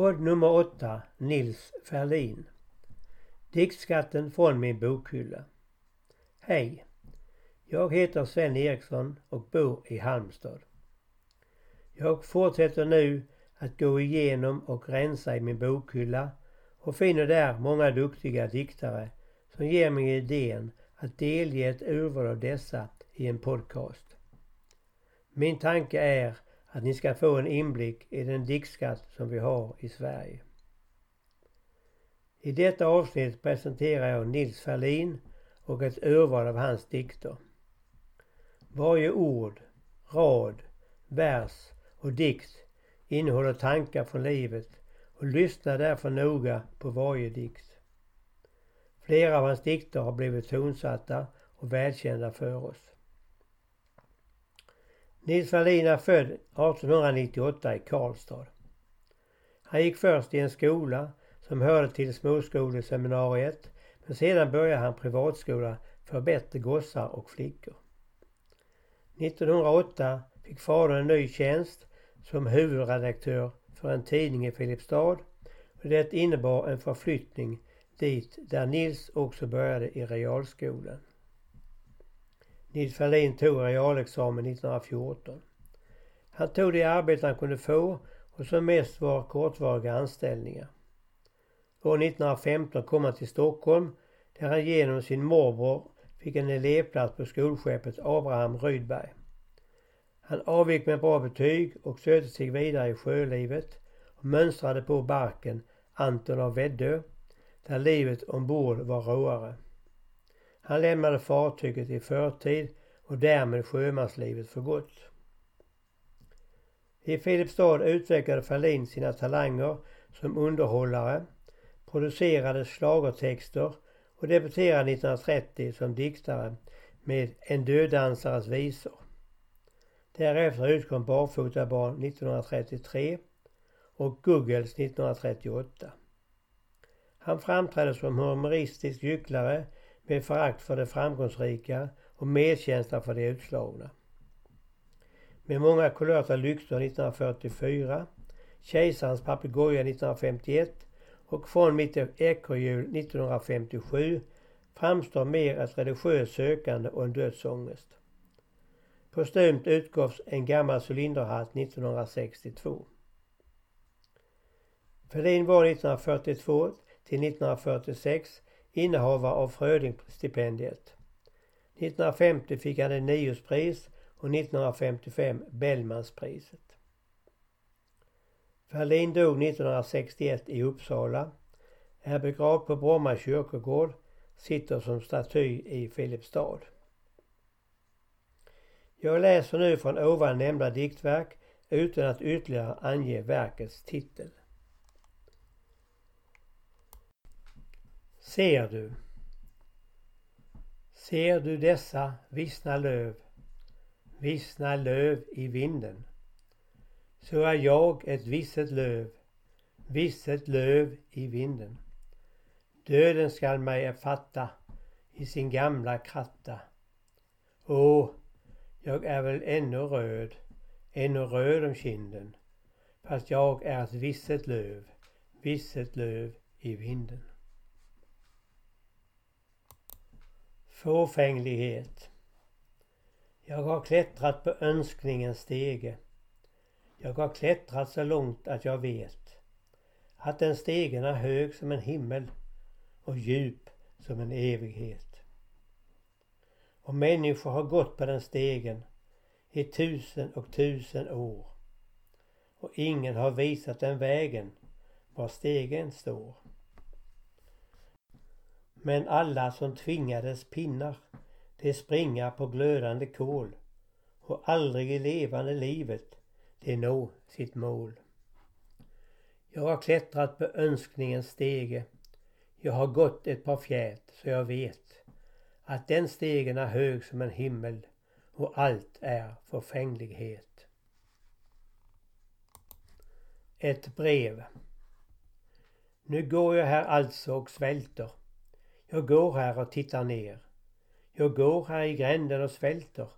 Podd nummer 8 Nils Ferlin Diktskatten från min bokhylla Hej! Jag heter Sven Eriksson och bor i Halmstad. Jag fortsätter nu att gå igenom och rensa i min bokhylla och finner där många duktiga diktare som ger mig idén att delge ett urval av dessa i en podcast. Min tanke är att ni ska få en inblick i den diktskatt som vi har i Sverige. I detta avsnitt presenterar jag Nils Ferlin och ett urval av hans dikter. Varje ord, rad, vers och dikt innehåller tankar från livet och lyssna därför noga på varje dikt. Flera av hans dikter har blivit tonsatta och välkända för oss. Nils Wallin är född 1898 i Karlstad. Han gick först i en skola som hörde till småskoleseminariet men sedan började han privatskola för bättre gossar och flickor. 1908 fick fadern en ny tjänst som huvudredaktör för en tidning i Filipstad och det innebar en förflyttning dit där Nils också började i realskolan. Nils Ferlin tog realexamen 1914. Han tog det arbete han kunde få och som mest var kortvariga anställningar. År 1915 kom han till Stockholm där han genom sin morbror fick en elevplats på skolskeppet Abraham Rydberg. Han avgick med bra betyg och sökte sig vidare i sjölivet och mönstrade på barken Anton av Väddö där livet ombord var råare. Han lämnade fartyget i förtid och därmed sjömanslivet för gott. I Filipstad utvecklade Ferlin sina talanger som underhållare, producerade slagertexter och debuterade 1930 som diktare med En döddansares visor. Därefter utkom Barfotabarn 1933 och Guggels 1938. Han framträdde som humoristisk gycklare med förakt för de framgångsrika och medkänsla för de utslagna. Med många kulörta lyktor 1944, Kejsarens papegoja 1951 och Från mitt ekorrhjul 1957 framstår mer ett religiöst sökande och en dödsångest. Postumt utgavs En gammal cylinderhatt 1962. Fälldin var 1942 till 1946 innehavare av Frödingstipendiet. 1950 fick han ett pris och 1955 Bellmanspriset. Ferlin dog 1961 i Uppsala, är begravd på Bromma kyrkogård, sitter som staty i Filipstad. Jag läser nu från ovan nämnda diktverk utan att ytterligare ange verkets titel. Ser du? Ser du dessa vissna löv, vissna löv i vinden? Så är jag ett visset löv, visset löv i vinden. Döden skall mig fatta i sin gamla kratta. Åh, jag är väl ännu röd, ännu röd om kinden, fast jag är ett visset löv, visset löv i vinden. Fåfänglighet. Jag har klättrat på önskningens stege. Jag har klättrat så långt att jag vet att den stegen är hög som en himmel och djup som en evighet. Och människor har gått på den stegen i tusen och tusen år och ingen har visat den vägen var stegen står. Men alla som tvingades pinnar, de springa på glödande kol och aldrig i levande livet de nå sitt mål. Jag har klättrat på önskningens stege. Jag har gått ett par fjät så jag vet att den stegen är hög som en himmel och allt är förfänglighet. Ett brev. Nu går jag här alltså och svälter jag går här och tittar ner. Jag går här i gränden och svälter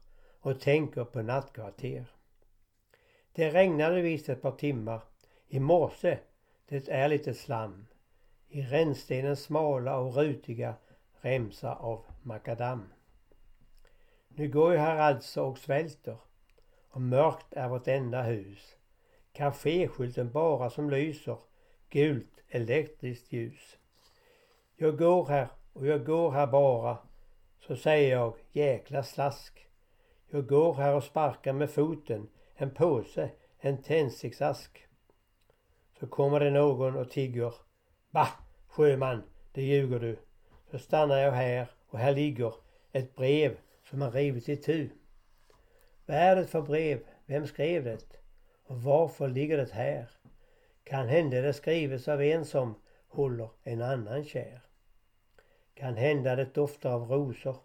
och tänker på nattkvarter. Det regnade visst ett par timmar. I morse det är lite slam. I rännstenens smala och rutiga remsa av makadam. Nu går jag här alltså och svälter och mörkt är vårt enda hus. Caféskylten bara som lyser, gult elektriskt ljus. Jag går här och jag går här bara, så säger jag jäkla slask. Jag går här och sparkar med foten, en påse, en tändsticksask. Så kommer det någon och tigger. Bah, sjöman, det ljuger du. Så stannar jag här och här ligger ett brev som har rivit i tu. Vad är det för brev? Vem skrev det? Och varför ligger det här? Kan hända det skrivits av en som håller en annan kär. Kan hända det doftar av rosor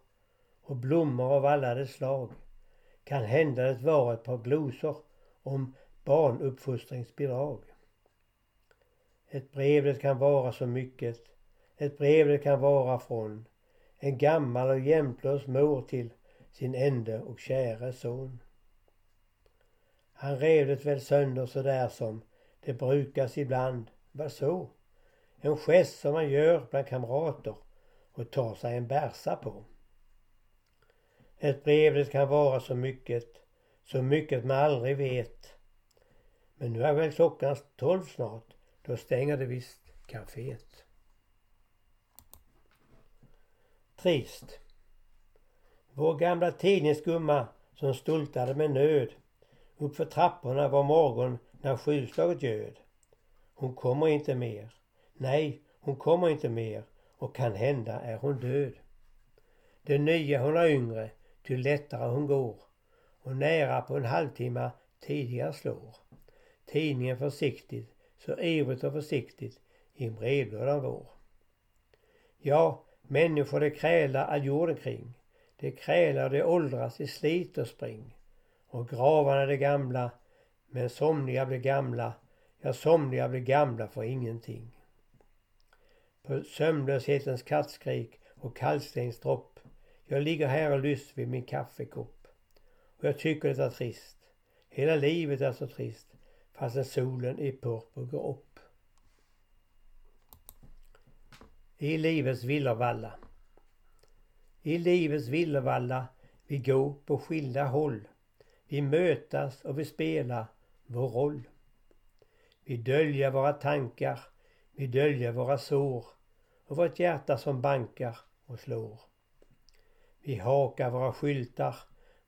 och blommor av alla de slag. Kan hända det var ett par glosor om barnuppfostringsbidrag. Ett brev det kan vara så mycket. Ett brev det kan vara från en gammal och jämtlös mor till sin ende och käre son. Han rev det väl sönder så där som det brukas ibland. Vad så? En gest som man gör bland kamrater och tar sig en bärsa på. Ett brev det kan vara så mycket, så mycket man aldrig vet. Men nu är väl klockan tolv snart, då stänger det visst kaféet. Trist. Vår gamla tidningsgumma som stultade med nöd uppför trapporna var morgon när sjuslaget göd. Hon kommer inte mer. Nej, hon kommer inte mer och kan hända är hon död. Det nya hon är yngre, ty lättare hon går och nära på en halvtimme tidigare slår. Tidningen försiktigt, så ivrigt och försiktigt i brevlådan vår. Ja, människor det krälar all jorden kring. Det krälar och det åldras i slit och spring. Och gravarna är det gamla, men somliga blir gamla, ja somliga blir gamla för ingenting. På sömnlöshetens kattskrik och kallstensdropp. Jag ligger här och lyss vid min kaffekopp. Och jag tycker det är trist. Hela livet är så trist fastän solen i purpur går upp. I livets villervalla. I livets villervalla vi går på skilda håll. Vi mötas och vi spelar vår roll. Vi döljer våra tankar, vi döljer våra sår och vårt hjärta som bankar och slår. Vi hakar våra skyltar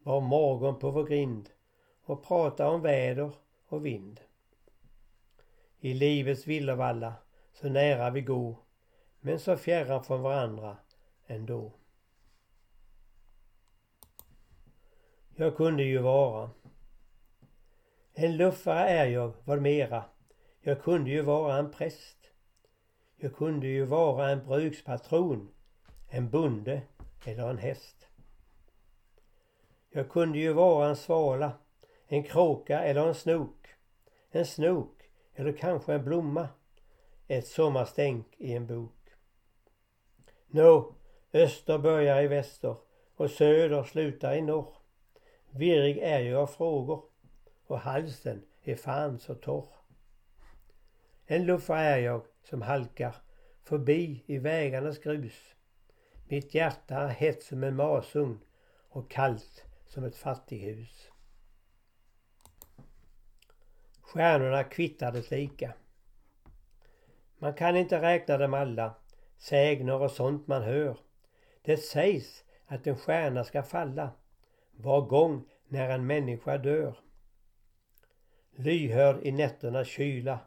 var morgon på vår grind och pratar om väder och vind. I livets villervalla så nära vi går men så fjärran från varandra ändå. Jag kunde ju vara en luffare är jag, vad mera. Jag kunde ju vara en präst. Jag kunde ju vara en brukspatron, en bonde eller en häst. Jag kunde ju vara en svala, en kråka eller en snok. En snok eller kanske en blomma. Ett sommarstänk i en bok. Nå, öster börjar i väster och söder slutar i norr. Virrig är jag av frågor och halsen är fan så torr. En luffa är jag som halkar förbi i vägarnas grus. Mitt hjärta är hett som en masugn och kallt som ett fattighus. Stjärnorna kvittades lika. Man kan inte räkna dem alla, sägner och sånt man hör. Det sägs att en stjärna ska falla var gång när en människa dör. Lyhörd i nätternas kyla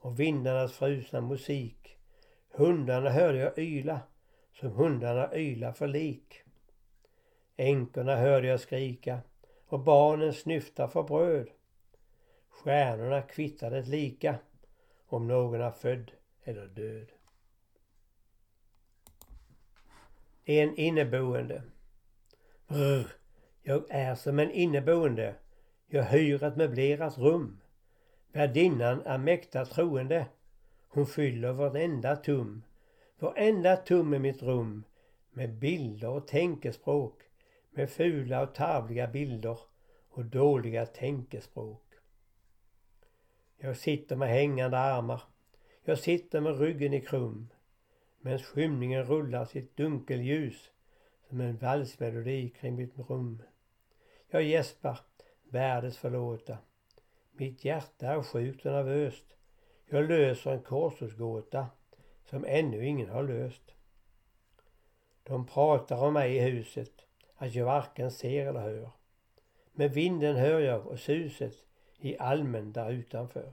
och vindarnas frusna musik. Hundarna hörde jag yla som hundarna yla för lik. Änkorna hörde jag skrika och barnen snyfta för bröd. Stjärnorna kvittade lika om någon är född eller död. En inneboende. Brr, jag är som en inneboende. Jag hyr ett möblerat rum. Värdinnan är mäkta troende. Hon fyller varenda tum. Varenda tum i mitt rum. Med bilder och tänkespråk. Med fula och tarvliga bilder och dåliga tänkespråk. Jag sitter med hängande armar. Jag sitter med ryggen i krum medan skymningen rullar sitt dunkelljus som en valsmelodi kring mitt rum. Jag gäspar, världens förlåta. Mitt hjärta är sjukt och nervöst. Jag löser en korsordsgåta som ännu ingen har löst. De pratar om mig i huset, att jag varken ser eller hör. Med vinden hör jag och suset i almen där utanför.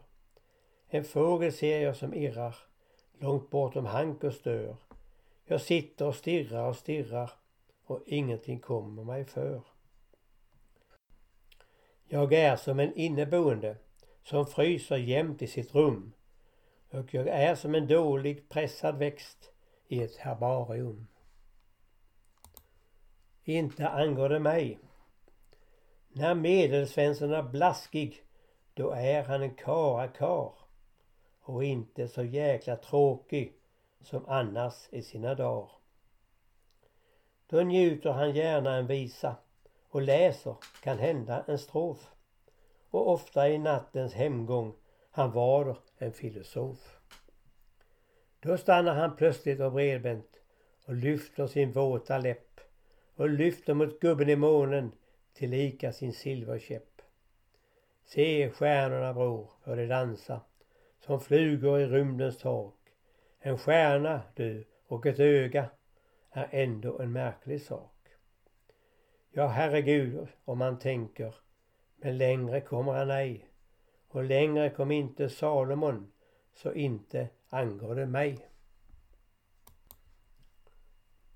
En fågel ser jag som irrar långt bortom hank och stör. Jag sitter och stirrar och stirrar och ingenting kommer mig för. Jag är som en inneboende som fryser jämt i sitt rum och jag är som en dålig pressad växt i ett herbarium. Inte angår det mig. När medelsvensson är blaskig då är han en karakar och inte så jäkla tråkig som annars i sina dagar. Då njuter han gärna en visa och läser kan hända en strof. Och ofta i nattens hemgång han var en filosof. Då stannar han plötsligt och bredbent och lyfter sin våta läpp och lyfter mot gubben i månen tillika sin silverkäpp. Se stjärnorna bror, hur de dansa som flugor i rymdens tak. En stjärna du och ett öga är ändå en märklig sak. Ja, herregud, om man tänker, men längre kommer han ej. Och längre kom inte Salomon, så inte angår det mig.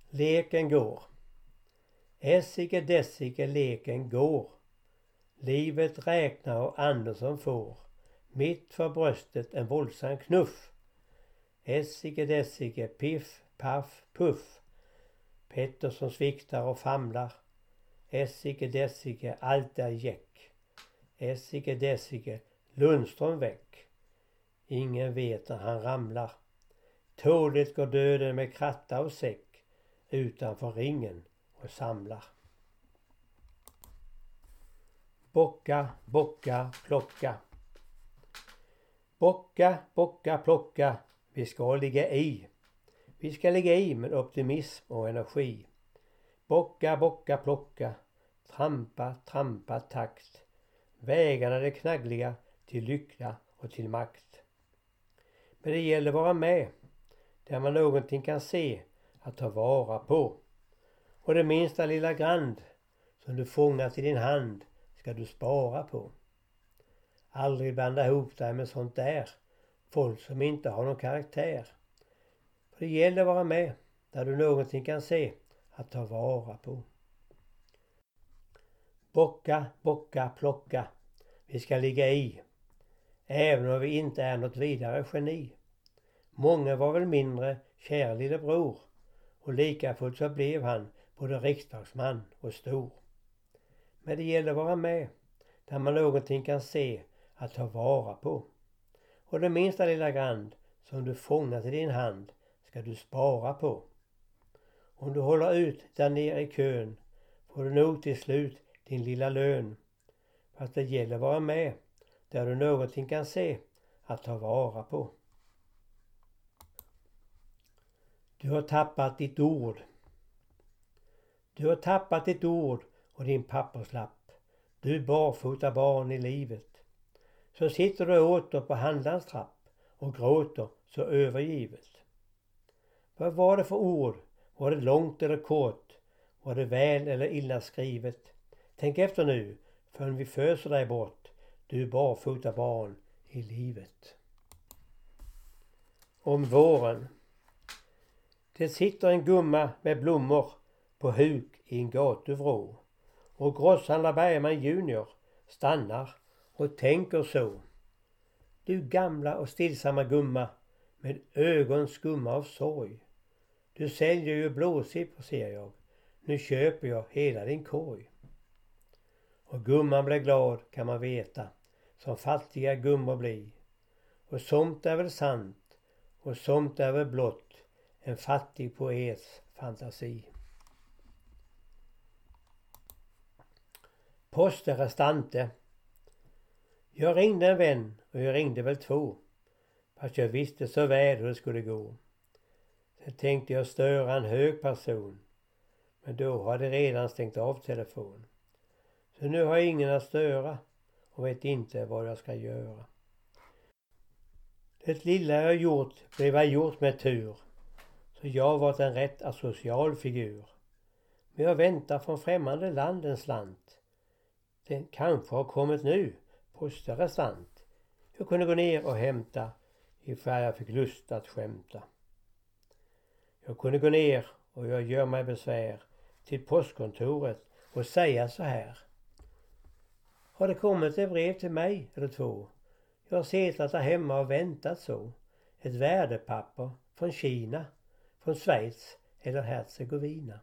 Leken går. Essike dessike leken går. Livet räknar och Andersson får. Mitt för bröstet en våldsam knuff. Essike dessike piff paff puff. Pettersson sviktar och famlar. Essike dessike allt är jäck. Essike dessike Lundström väck. Ingen vet när han ramlar. Tåligt går döden med kratta och säck utanför ringen och samlar. Bocka, bocka, plocka. Bocka, bocka, plocka. Vi ska ligga i. Vi ska ligga i med optimism och energi. Bocka, bocka, plocka. Trampa, trampa, takt. Vägarna är knaggliga till lycka och till makt. Men det gäller att vara med där man någonting kan se att ta vara på. Och det minsta lilla grand som du fångat i din hand ska du spara på. Aldrig blanda ihop dig med sånt där. Folk som inte har någon karaktär. För det gäller att vara med där du någonting kan se att ta vara på. Bocka, bocka, plocka. Vi ska ligga i. Även om vi inte är något vidare geni. Många var väl mindre, kär lille bror. Och likafullt så blev han både riksdagsman och stor. Men det gäller att vara med där man någonting kan se att ta vara på. Och det minsta lilla grand som du fångat i din hand ska du spara på. Om du håller ut där nere i kön får du nog till slut din lilla lön. Fast det gäller att vara med där du någonting kan se att ta vara på. Du har tappat ditt ord. Du har tappat ditt ord och din papperslapp. Du barfota barn i livet. Så sitter du åter på handlarns trapp och gråter så övergivet. Vad var det för ord? Var det långt eller kort? Var det väl eller illa skrivet? Tänk efter nu, förrän vi föser dig bort, du barfota barn i livet. Om våren. Det sitter en gumma med blommor på huk i en gatuvrå. Och grosshandlar Bergman junior stannar och tänker så. Du gamla och stillsamma gumma med ögon skumma av sorg. Du säljer ju blåsippor ser jag. Nu köper jag hela din korg. Och gumman blir glad kan man veta. Som fattiga gummor blir. Och somt är väl sant. Och somt är väl blott en fattig poets fantasi. Poste restante. Jag ringde en vän och jag ringde väl två. Fast jag visste så väl hur det skulle gå. Sen tänkte jag störa en hög person. Men då hade redan stängt av telefonen. Så nu har jag ingen att störa och vet inte vad jag ska göra. Det lilla jag gjort blev jag gjort med tur. Så jag varit en rätt asocial figur. Men jag väntar från främmande land en slant. Den kanske har kommit nu, postare sant. Jag kunde gå ner och hämta ifall jag fick lust att skämta. Jag kunde gå ner och jag gör mig besvär till postkontoret och säga så här. Har det kommit ett brev till mig eller två? Jag har suttit där hemma och väntat så. Ett värdepapper från Kina, från Schweiz eller Herzegovina.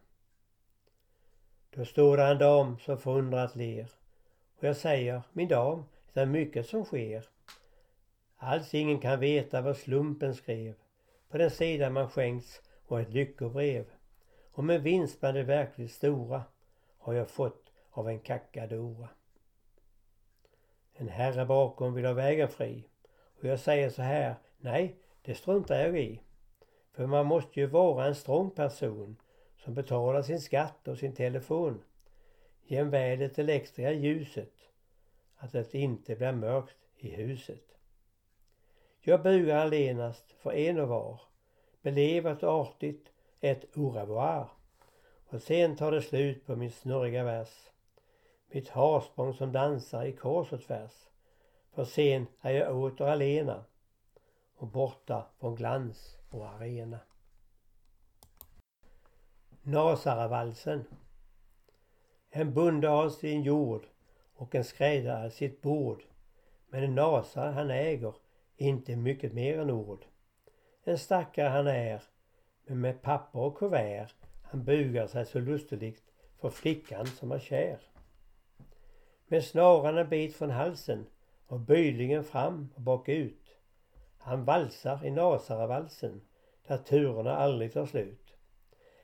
Då står där en dam som förundrat ler. Och jag säger, min dam, det är mycket som sker. Alls ingen kan veta vad slumpen skrev på den sida man skänkts och ett lyckobrev. Och med vinst bland det verkligt stora har jag fått av en kackadora. En herre bakom vill ha vägen fri. Och jag säger så här, nej, det struntar jag i. För man måste ju vara en strong person som betalar sin skatt och sin telefon. Jämväl det elektriska ljuset. Att det inte blir mörkt i huset. Jag bugar allenast för en och var. Belevat och artigt ett au revoir. Och sen tar det slut på min snurriga vers. Mitt harsprång som dansar i kors och tvärs. För sen är jag åter alena och borta från glans och arena. Nasaravalsen En bonde har sin jord och en skräddare sitt bord. Men en nasare han äger inte mycket mer än ord. En stackare han är, men med papper och kuvert han bugar sig så lusteligt för flickan som är kär. Med snaran en bit från halsen och bylingen fram och bak ut. Han valsar i Nasaravalsen där turerna aldrig tar slut.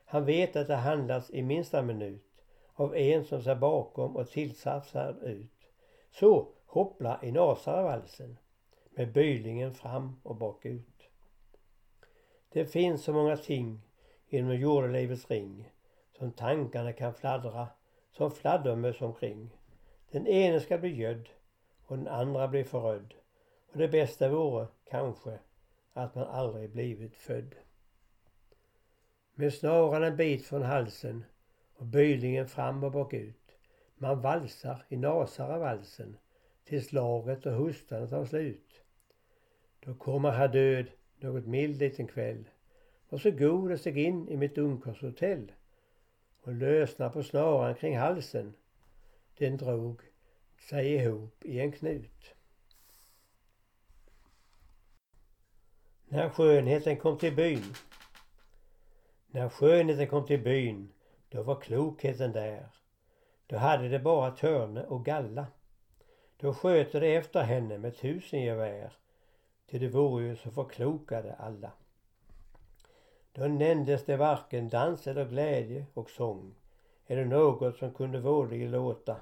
Han vet att det handlas i minsta minut av en som ser bakom och tillsafsad ut. Så hoppla i Nasaravalsen med bylingen fram och bak ut. Det finns så många ting inom jordelivets ring som tankarna kan fladdra som fladdermöss omkring. Den ene ska bli gödd och den andra bli förödd. Och det bästa vore kanske att man aldrig blivit född. Med snaran en bit från halsen och bylingen fram och bak ut. Man valsar i Nasaravalsen tills laget och hostan tar slut. Då kommer här död något mild liten kväll. Var så god och steg in i mitt ungkarlshotell och lösna på snaran kring halsen. Den drog sig ihop i en knut. När skönheten kom till byn. När skönheten kom till byn, då var klokheten där. Då hade det bara törne och galla. Då sköter det efter henne med tusen gevär. Till det vore ju så förklokade alla. Då nämndes det varken dans eller glädje och sång eller något som kunde vårligen låta.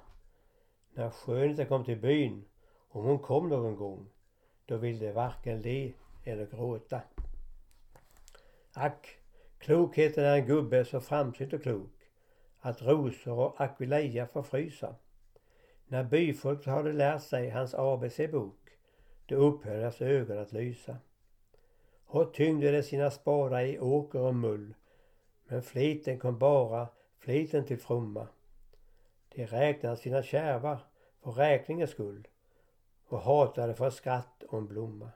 När skönheten kom till byn, om hon kom någon gång, då ville varken le eller gråta. Ack, klokheten är en gubbe så framsynt och klok att rosor och akvileja får frysa. När byfolk hade lärt sig hans ABC-bok, då upphör deras ögon att lysa. Och tyngde de sina spadar i åker och mull, men fliten kom bara fliten till fromma. De räknade sina kärvar för räkningens skull och hatade för skratt och en blomma.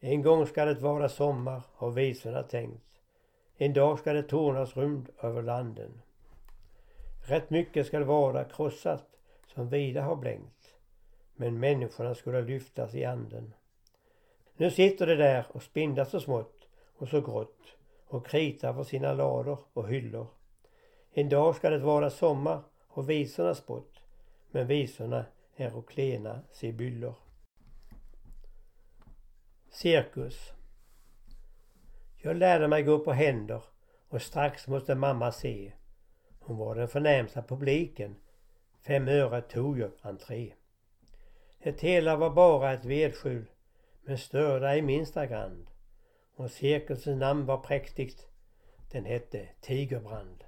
En gång ska det vara sommar, har visorna tänkt. En dag ska det tornas rymd över landen. Rätt mycket ska det vara krossat som vida har blänkt. Men människorna skulle lyftas i anden. Nu sitter de där och spindlar så smått och så grått och kritar på sina lador och hyllor. En dag ska det vara sommar och visorna spott. Men visorna är och klena sibyllor. Cirkus. Jag lärde mig gå på händer och strax måste mamma se. Hon var den förnämsta publiken. Fem öre tog jag entré. Det hela var bara ett vedskjul men störde ej minsta grand. Och cirkusens namn var präktigt. Den hette Tigerbrand.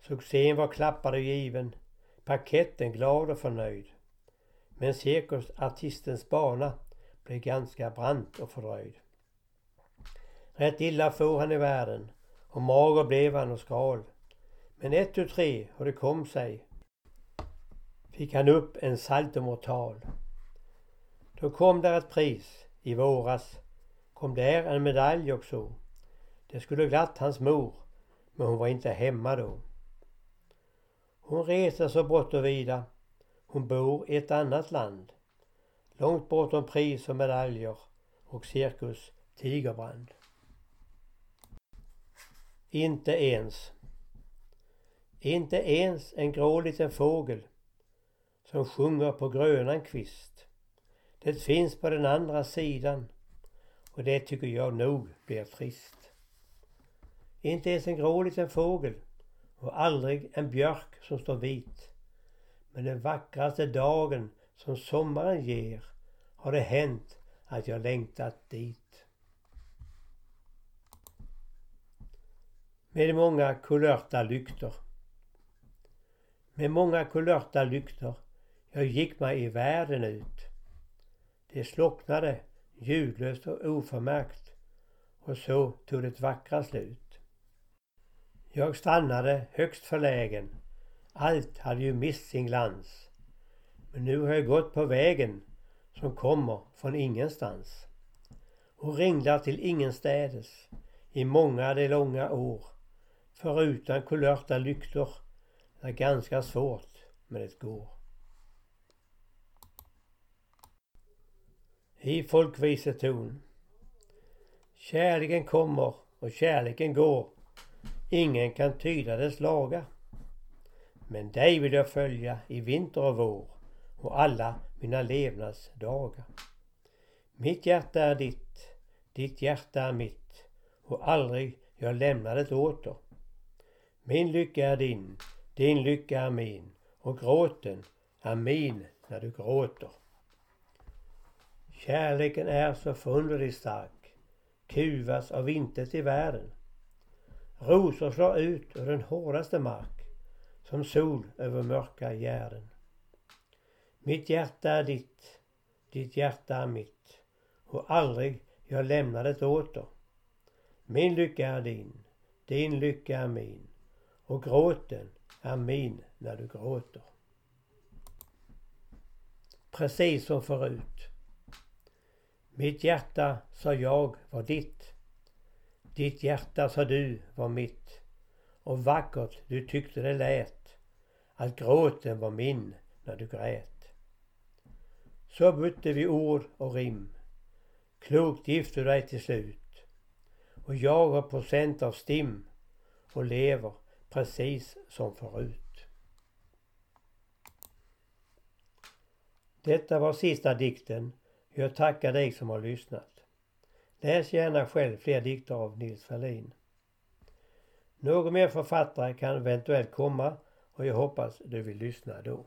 Succén var klappad och given. Paketten glad och förnöjd. Men cirkusartistens bana blev ganska brant och fördröjd. Rätt illa for han i världen och mager blev han och skral. Men ett tu tre, och det kom sig, fick han upp en saltomortal. Då kom där ett pris i våras, kom där en medalj också. Det skulle glatt hans mor, men hon var inte hemma då. Hon reser så bort och vida. Hon bor i ett annat land. Långt bortom pris och medaljer och cirkus Tigerbrand. Inte ens. Inte ens en grå liten fågel som sjunger på grönan kvist. Det finns på den andra sidan och det tycker jag nog blir trist. Inte ens en grå liten fågel och aldrig en björk som står vit. Men den vackraste dagen som sommaren ger har det hänt att jag längtat dit. Med många kulörta lyktor. Med många kulörta lyktor jag gick mig i världen ut. Det slocknade ljudlöst och oförmärkt och så tog det vackra slut. Jag stannade högst förlägen. Allt hade ju mist sin glans. Men nu har jag gått på vägen som kommer från ingenstans och ringlar till ingenstädes i många de långa år. För utan kulörta lyktor är ganska svårt men det går. I folkviseton. Kärleken kommer och kärleken går Ingen kan tyda dess lagar. Men dig vill jag följa i vinter och vår och alla mina levnadsdagar. Mitt hjärta är ditt, ditt hjärta är mitt och aldrig jag lämnar det åter. Min lycka är din, din lycka är min och gråten är min när du gråter. Kärleken är så förunderligt stark, kuvas av intet i världen. Rosor slår ut ur den hårdaste mark som sol över mörka gärden. Mitt hjärta är ditt, ditt hjärta är mitt och aldrig jag lämnar det åter. Min lycka är din, din lycka är min och gråten är min när du gråter. Precis som förut. Mitt hjärta, sa jag, var ditt ditt hjärta, sa du, var mitt. Och vackert du tyckte det lät. Att gråten var min när du grät. Så bytte vi ord och rim. Klokt gifte du dig till slut. Och jag har procent av stim och lever precis som förut. Detta var sista dikten. Jag tackar dig som har lyssnat. Läs gärna själv fler dikter av Nils Ferlin. Någon mer författare kan eventuellt komma och jag hoppas du vill lyssna då.